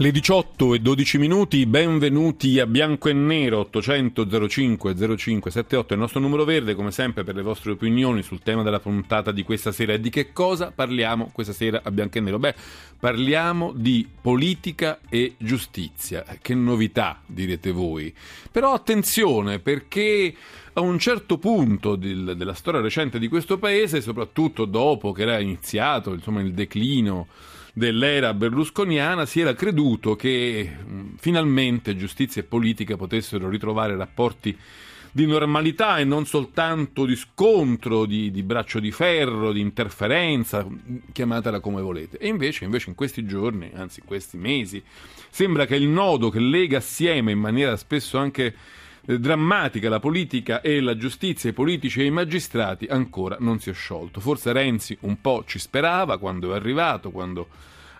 Le 18 e 12 minuti, benvenuti a Bianco e Nero 800 05 05 78, il nostro numero verde come sempre per le vostre opinioni sul tema della puntata di questa sera. E di che cosa parliamo questa sera a Bianco e Nero? Beh, parliamo di politica e giustizia, che novità direte voi, però attenzione perché a un certo punto del, della storia recente di questo paese, soprattutto dopo che era iniziato insomma, il declino dell'era berlusconiana si era creduto che finalmente giustizia e politica potessero ritrovare rapporti di normalità e non soltanto di scontro, di, di, braccio di ferro, di interferenza, chiamatela come volete. E invece, invece in questi giorni, anzi in questi mesi, sembra che il nodo che lega assieme in maniera spesso anche drammatica la politica e la giustizia, i politici e i magistrati ancora non si è sciolto. Forse Renzi un po' ci sperava quando è arrivato, quando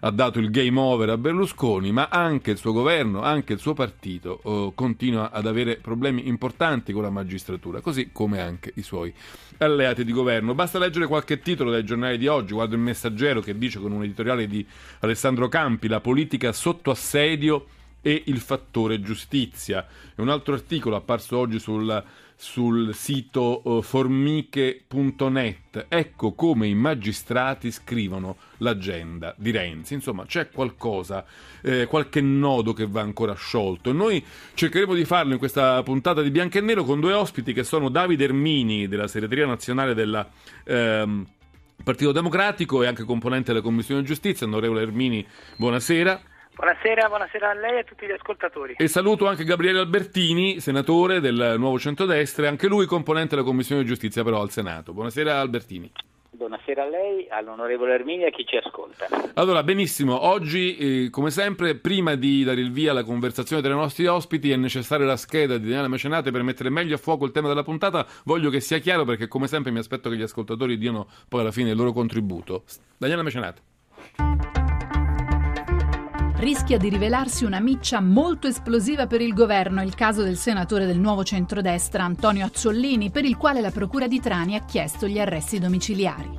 ha dato il game over a Berlusconi, ma anche il suo governo, anche il suo partito oh, continua ad avere problemi importanti con la magistratura, così come anche i suoi alleati di governo. Basta leggere qualche titolo dai giornali di oggi, guardo il messaggero che dice con un editoriale di Alessandro Campi la politica sotto assedio e il fattore giustizia. E un altro articolo apparso oggi sul, sul sito uh, formiche.net. Ecco come i magistrati scrivono l'agenda di Renzi. Insomma, c'è qualcosa, eh, qualche nodo che va ancora sciolto. E noi cercheremo di farlo in questa puntata di Bianco e Nero con due ospiti che sono Davide Ermini della segreteria nazionale della. Ehm, Partito Democratico e anche componente della Commissione Giustizia, onorevole Ermini, buonasera. Buonasera, buonasera a lei e a tutti gli ascoltatori. E saluto anche Gabriele Albertini, senatore del Nuovo Centrodestra, e anche lui componente della Commissione Giustizia però al Senato. Buonasera Albertini. Buonasera a lei, all'onorevole Armini e a chi ci ascolta. Allora, benissimo, oggi eh, come sempre, prima di dare il via alla conversazione tra i nostri ospiti, è necessaria la scheda di Daniele Mecenate per mettere meglio a fuoco il tema della puntata. Voglio che sia chiaro perché come sempre mi aspetto che gli ascoltatori diano poi alla fine il loro contributo. Daniele Mecenate rischia di rivelarsi una miccia molto esplosiva per il governo, il caso del senatore del nuovo centrodestra Antonio Azzollini, per il quale la Procura di Trani ha chiesto gli arresti domiciliari.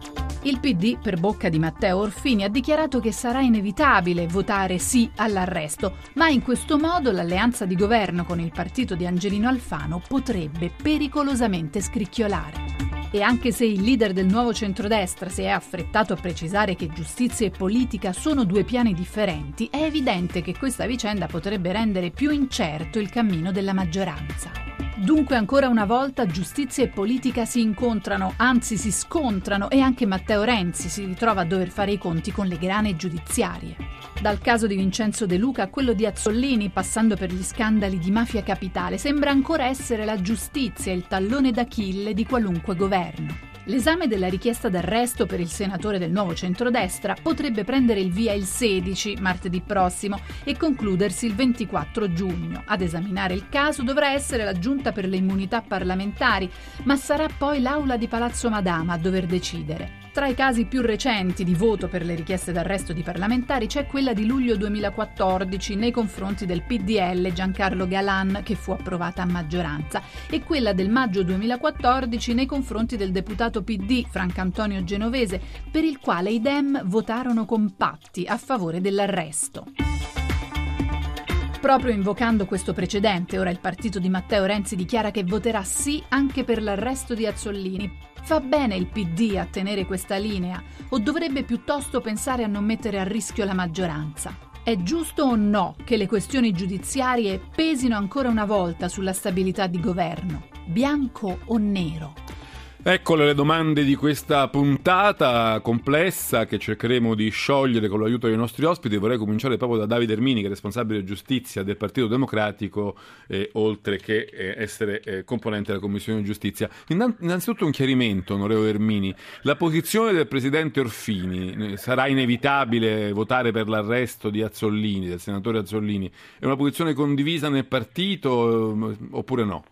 Il PD, per bocca di Matteo Orfini, ha dichiarato che sarà inevitabile votare sì all'arresto, ma in questo modo l'alleanza di governo con il partito di Angelino Alfano potrebbe pericolosamente scricchiolare. E anche se il leader del nuovo centrodestra si è affrettato a precisare che giustizia e politica sono due piani differenti, è evidente che questa vicenda potrebbe rendere più incerto il cammino della maggioranza. Dunque ancora una volta giustizia e politica si incontrano, anzi si scontrano e anche Matteo Renzi si ritrova a dover fare i conti con le grane giudiziarie. Dal caso di Vincenzo De Luca a quello di Azzollini, passando per gli scandali di mafia capitale, sembra ancora essere la giustizia il tallone d'Achille di qualunque governo. L'esame della richiesta d'arresto per il senatore del nuovo centrodestra potrebbe prendere il via il 16, martedì prossimo, e concludersi il 24 giugno. Ad esaminare il caso dovrà essere la Giunta per le immunità parlamentari, ma sarà poi l'Aula di Palazzo Madama a dover decidere. Tra i casi più recenti di voto per le richieste d'arresto di parlamentari c'è quella di luglio 2014 nei confronti del PDL Giancarlo Galan che fu approvata a maggioranza e quella del maggio 2014 nei confronti del deputato PD Francantonio Genovese per il quale i Dem votarono compatti a favore dell'arresto. Proprio invocando questo precedente, ora il partito di Matteo Renzi dichiara che voterà sì anche per l'arresto di Azzollini. Fa bene il PD a tenere questa linea o dovrebbe piuttosto pensare a non mettere a rischio la maggioranza? È giusto o no che le questioni giudiziarie pesino ancora una volta sulla stabilità di governo? Bianco o nero? Eccole le domande di questa puntata complessa che cercheremo di sciogliere con l'aiuto dei nostri ospiti. Vorrei cominciare proprio da Davide Ermini, che è responsabile giustizia del Partito Democratico, eh, oltre che eh, essere eh, componente della Commissione Giustizia. Innanzitutto un chiarimento, onorevole Ermini. La posizione del Presidente Orfini, sarà inevitabile votare per l'arresto di Azzollini, del senatore Azzollini, è una posizione condivisa nel partito eh, oppure no?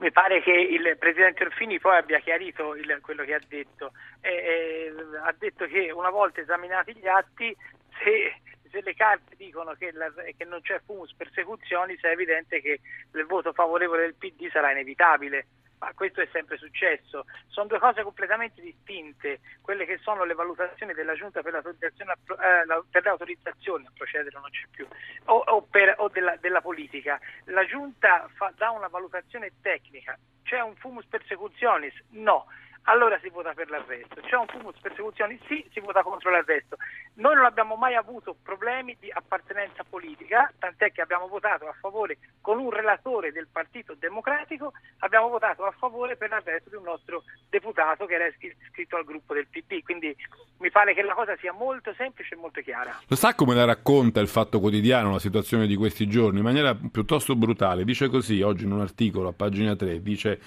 Mi pare che il Presidente Orfini poi abbia chiarito il, quello che ha detto. Eh, eh, ha detto che una volta esaminati gli atti, se se le carte dicono che, la, che non c'è fumus persecuzioni, è evidente che il voto favorevole del PD sarà inevitabile ma questo è sempre successo. Sono due cose completamente distinte, quelle che sono le valutazioni della Giunta per l'autorizzazione a, eh, per l'autorizzazione a procedere non c'è più, o, o, per, o della, della, politica. La Giunta fa, dà una valutazione tecnica, c'è un fumus persecutionis? No allora si vota per l'arresto. C'è un fumus persecuzioni? Sì, si vota contro l'arresto. Noi non abbiamo mai avuto problemi di appartenenza politica, tant'è che abbiamo votato a favore con un relatore del Partito Democratico, abbiamo votato a favore per l'arresto di un nostro deputato che era iscritto al gruppo del PP. Quindi mi pare che la cosa sia molto semplice e molto chiara. Lo sa come la racconta il Fatto Quotidiano la situazione di questi giorni? In maniera piuttosto brutale. Dice così oggi in un articolo a pagina 3, dice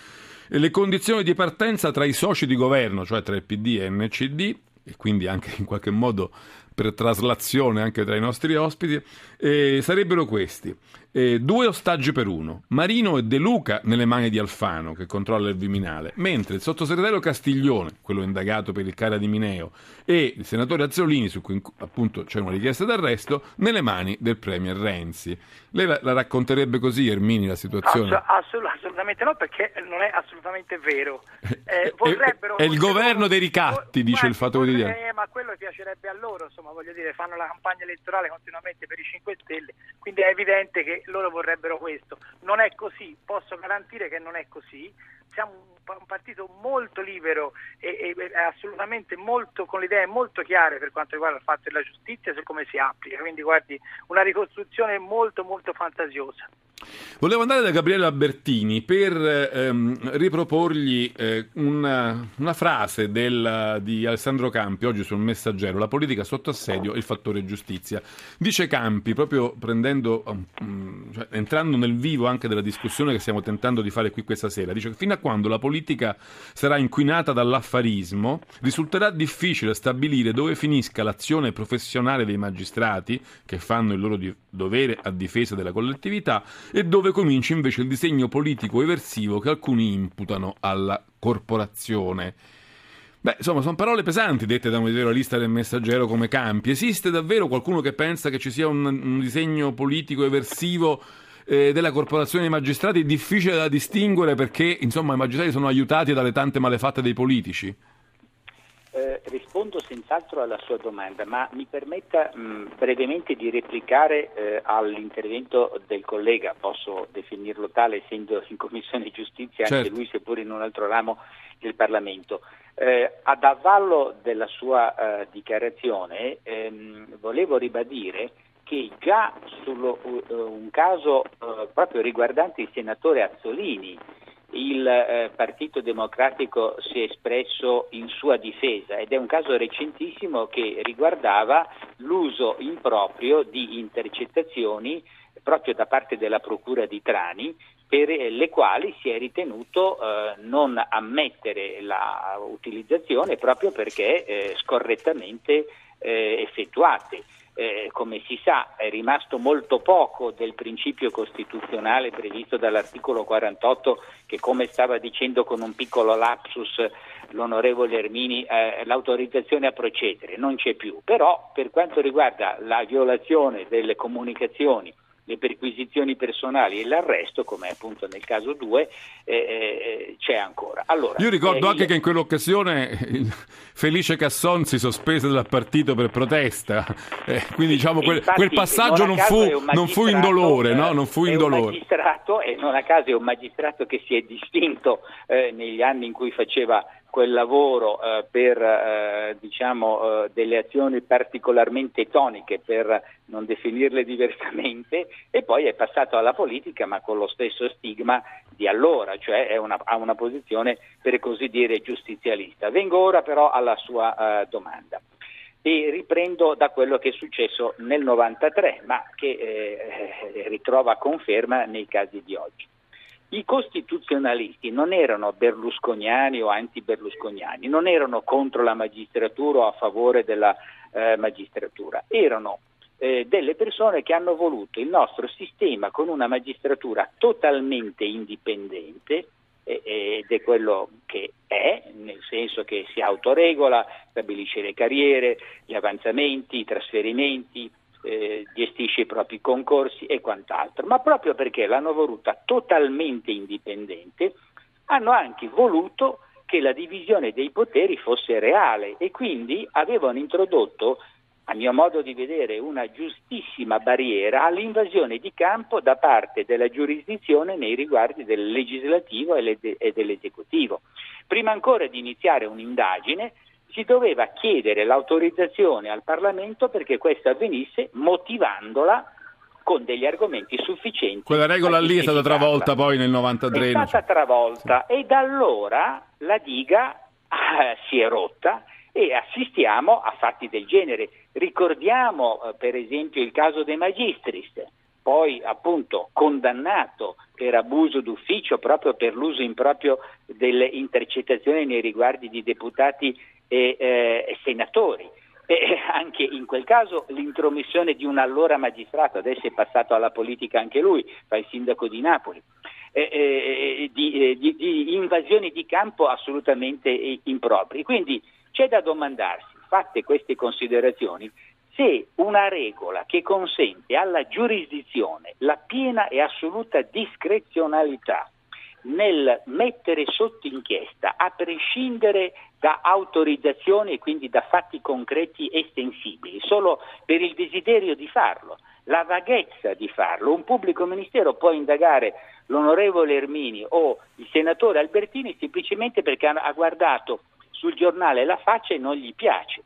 le condizioni di partenza tra i soci di governo, cioè tra il PD e NCD, e quindi anche in qualche modo per traslazione anche tra i nostri ospiti, eh, sarebbero questi. Eh, due ostaggi per uno, Marino e De Luca nelle mani di Alfano che controlla il Viminale, mentre il sottosegretario Castiglione, quello indagato per il cara di Mineo, e il senatore Azzolini, su cui appunto c'è una richiesta d'arresto, nelle mani del premier Renzi. Lei la, la racconterebbe così, Ermini, la situazione? Assolut- assolutamente no, perché non è assolutamente vero. Eh, vorrebbero, è, il governo dei ricatti, dice guardi, il Fatto Quotidiano. Eh, ma quello piacerebbe a loro, insomma, voglio dire, fanno la campagna elettorale continuamente per i 5 Stelle, quindi è evidente che loro vorrebbero questo. Non è così, posso garantire che non è così. Siamo un partito molto libero e, e assolutamente molto, con le idee molto chiare per quanto riguarda il fatto della giustizia e su come si applica. Quindi guardi, una ricostruzione molto molto fantasiosa. Volevo andare da Gabriele Albertini per ehm, riproporgli eh, una, una, frase del, di Alessandro Campi oggi sul Messaggero, la politica sotto assedio e il fattore giustizia. Dice Campi, proprio prendendo, um, cioè, entrando nel vivo anche della discussione che stiamo tentando di fare qui questa sera, dice che fino a quando la politica sarà inquinata dall'affarismo, risulterà difficile stabilire dove finisca l'azione professionale dei magistrati, che fanno il loro di- dovere a difesa della collettività, e dove comincia invece il disegno politico eversivo che alcuni imputano alla corporazione. Beh, insomma, sono parole pesanti dette da un editorialista del Messaggero come Campi. Esiste davvero qualcuno che pensa che ci sia un, un disegno politico eversivo eh, della corporazione dei magistrati difficile da distinguere perché, insomma, i magistrati sono aiutati dalle tante malefatte dei politici? Eh, rispondo senz'altro alla sua domanda, ma mi permetta mh, brevemente di replicare eh, all'intervento del collega, posso definirlo tale essendo in Commissione Giustizia certo. anche lui seppur in un altro ramo del Parlamento. Eh, ad avvallo della sua eh, dichiarazione ehm, volevo ribadire che già su uh, un caso uh, proprio riguardante il senatore Azzolini il eh, Partito Democratico si è espresso in sua difesa ed è un caso recentissimo che riguardava l'uso improprio di intercettazioni proprio da parte della Procura di Trani per le quali si è ritenuto eh, non ammettere l'utilizzazione proprio perché eh, scorrettamente eh, effettuate eh, come si sa, è rimasto molto poco del principio costituzionale previsto dall'articolo 48 che, come stava dicendo con un piccolo lapsus l'onorevole Ermini, eh, l'autorizzazione a procedere non c'è più. Però per quanto riguarda la violazione delle comunicazioni le perquisizioni personali e l'arresto, come appunto nel caso 2, eh, eh, c'è ancora. Allora, Io ricordo eh, anche io... che in quell'occasione Felice Casson si sospese dal partito per protesta, eh, quindi diciamo quel, Infatti, quel passaggio non, non, fu, non, fu, indolore, no? non fu indolore. magistrato, e non a caso è un magistrato che si è distinto eh, negli anni in cui faceva quel lavoro eh, per eh, diciamo, eh, delle azioni particolarmente toniche, per non definirle diversamente, e poi è passato alla politica ma con lo stesso stigma di allora, cioè una, ha una posizione per così dire giustizialista. Vengo ora però alla sua eh, domanda e riprendo da quello che è successo nel 93, ma che eh, ritrova conferma nei casi di oggi. I costituzionalisti non erano berlusconiani o anti-berlusconiani, non erano contro la magistratura o a favore della eh, magistratura, erano eh, delle persone che hanno voluto il nostro sistema con una magistratura totalmente indipendente ed è quello che è, nel senso che si autoregola, stabilisce le carriere, gli avanzamenti, i trasferimenti, eh, gestisce i propri concorsi e quant'altro, ma proprio perché l'hanno voluta totalmente indipendente, hanno anche voluto che la divisione dei poteri fosse reale e quindi avevano introdotto a mio modo di vedere, una giustissima barriera all'invasione di campo da parte della giurisdizione nei riguardi del legislativo e dell'esecutivo. Prima ancora di iniziare un'indagine si doveva chiedere l'autorizzazione al Parlamento perché questo avvenisse motivandola con degli argomenti sufficienti. Quella regola lì è stata travolta poi nel 93. È stata travolta sì. e da allora la diga ah, si è rotta e assistiamo a fatti del genere. Ricordiamo eh, per esempio il caso De Magistris, poi appunto condannato per abuso d'ufficio proprio per l'uso improprio delle intercettazioni nei riguardi di deputati e, eh, e senatori. E anche in quel caso l'intromissione di un allora magistrato, adesso è passato alla politica anche lui, fa il sindaco di Napoli, eh, eh, di, eh, di, di invasioni di campo assolutamente impropri. Quindi c'è da domandarsi, fatte queste considerazioni, se una regola che consente alla giurisdizione la piena e assoluta discrezionalità nel mettere sotto inchiesta, a prescindere da autorizzazioni e quindi da fatti concreti estensibili, solo per il desiderio di farlo, la vaghezza di farlo. Un pubblico ministero può indagare l'onorevole Ermini o il senatore Albertini semplicemente perché ha guardato sul giornale la faccia e non gli piace.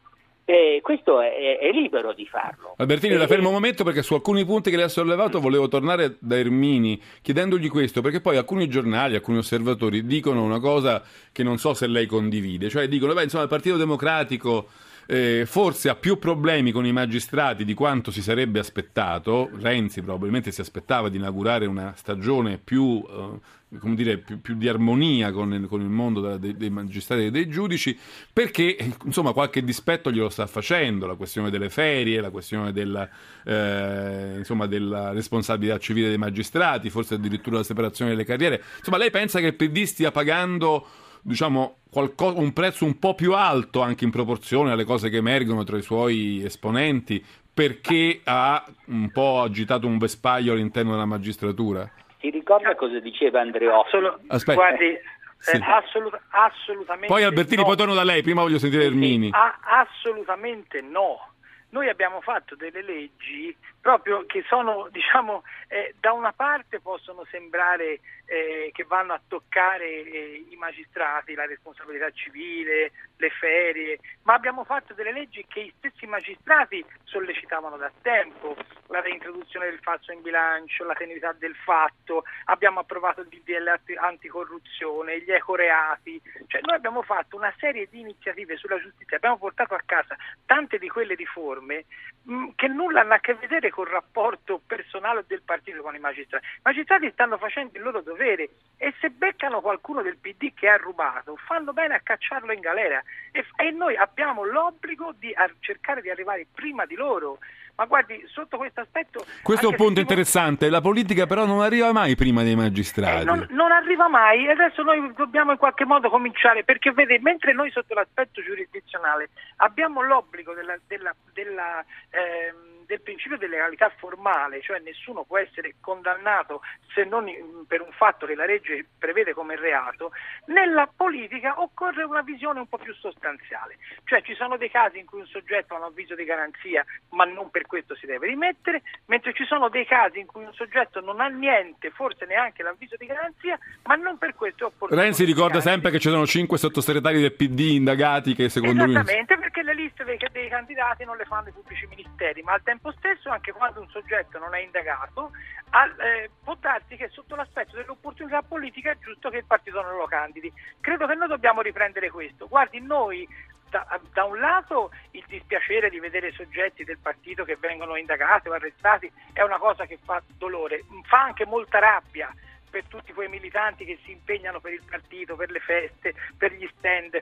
Eh, questo è, è, libero di farlo. Albertini, eh, la fermo un momento perché su alcuni punti che lei ha sollevato volevo tornare da Ermini chiedendogli questo, perché poi alcuni giornali, alcuni osservatori dicono una cosa che non so se lei condivide, cioè dicono, beh, insomma, il Partito Democratico eh, forse ha più problemi con i magistrati di quanto si sarebbe aspettato. Renzi probabilmente si aspettava di inaugurare una stagione più, eh, come dire, più, più di armonia con il, con il mondo dei, dei, magistrati e dei giudici, perché insomma qualche dispetto glielo sta facendo, la questione delle ferie, la questione della, eh, insomma, della responsabilità civile dei magistrati, forse addirittura la separazione delle carriere. Insomma, lei pensa che il PD stia pagando diciamo, qualcosa, un prezzo un po' più alto anche in proporzione alle cose che emergono tra i suoi esponenti, perché ha un po' agitato un vespaglio all'interno della magistratura? Si ricorda cosa diceva Andreotti? Assolu- Aspetta. Guardi, sì. eh, assolut- assolutamente Poi Albertini, no. poi torno da lei, prima voglio sentire Ermini. A- assolutamente no. Noi abbiamo fatto delle leggi proprio che sono, diciamo, eh, da una parte possono sembrare eh, che vanno a toccare eh, i magistrati, la responsabilità civile, le ferie, ma abbiamo fatto delle leggi che i stessi magistrati sollecitavano da tempo, la reintroduzione del falso in bilancio, la tenuità del fatto, abbiamo approvato il DDL anticorruzione, gli ecoreati, cioè noi abbiamo fatto una serie di iniziative sulla giustizia, abbiamo portato a casa tante di quelle riforme mh, mm, che nulla hanno a che vedere col rapporto personale del partito con i magistrati. I magistrati stanno facendo il loro dovere e se beccano qualcuno del PD che ha rubato, fanno bene a cacciarlo in galera e, e noi abbiamo l'obbligo di cercare di arrivare prima di loro. Ma guardi, sotto questo aspetto... Questo è un punto interessante, la politica però non arriva mai prima dei magistrati. Eh, non, non, arriva mai e adesso noi dobbiamo in qualche modo cominciare, perché vede, mentre noi sotto l'aspetto giurisdizionale abbiamo l'obbligo della... della, della ehm, del principio di legalità formale, cioè nessuno può essere condannato se non per un fatto che la legge prevede come reato, nella politica occorre una visione un po' più sostanziale, cioè ci sono dei casi in cui un soggetto ha un avviso di garanzia ma non per questo si deve rimettere, mentre ci sono dei casi in cui un soggetto non ha niente, forse neanche l'avviso di garanzia, ma non per questo è opportuno. Renzi ricorda sempre che ci sono cinque sottosegretari del PD indagati che secondo lui... Esattamente, perché le liste dei, dei candidati non le fanno i pubblici ministeri, ma al tempo tempo stesso, anche quando un soggetto non è indagato, al, eh, può darsi che sotto l'aspetto dell'opportunità politica è giusto che il partito non lo candidi. Credo che noi dobbiamo riprendere questo. Guardi, noi da, da, un lato il dispiacere di vedere soggetti del partito che vengono indagati o arrestati è una cosa che fa dolore, fa anche molta rabbia per tutti quei militanti che si impegnano per il partito, per le feste, per gli stand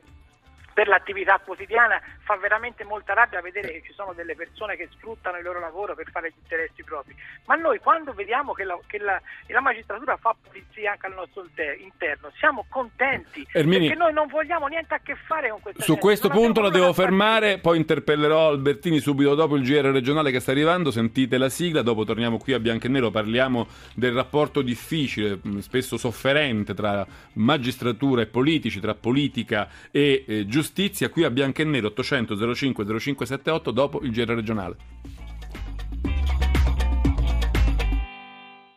per l'attività quotidiana, fa veramente molta rabbia vedere che ci sono delle persone che sfruttano il loro lavoro per fare gli interessi propri. Ma noi quando vediamo che la, che la, la magistratura fa polizia anche al nostro interno, siamo contenti Ermini, perché noi non vogliamo niente a che fare con questa Su gente. questo non punto la devo fermare, poi interpellerò Albertini subito dopo il GR regionale che sta arrivando, sentite la sigla, dopo torniamo qui a Bianco e Nero, parliamo del rapporto difficile, spesso sofferente tra magistratura e politici, tra politica e eh, giustizia, qui a Bianco e Nero 800 05 0578 dopo il GR regionale.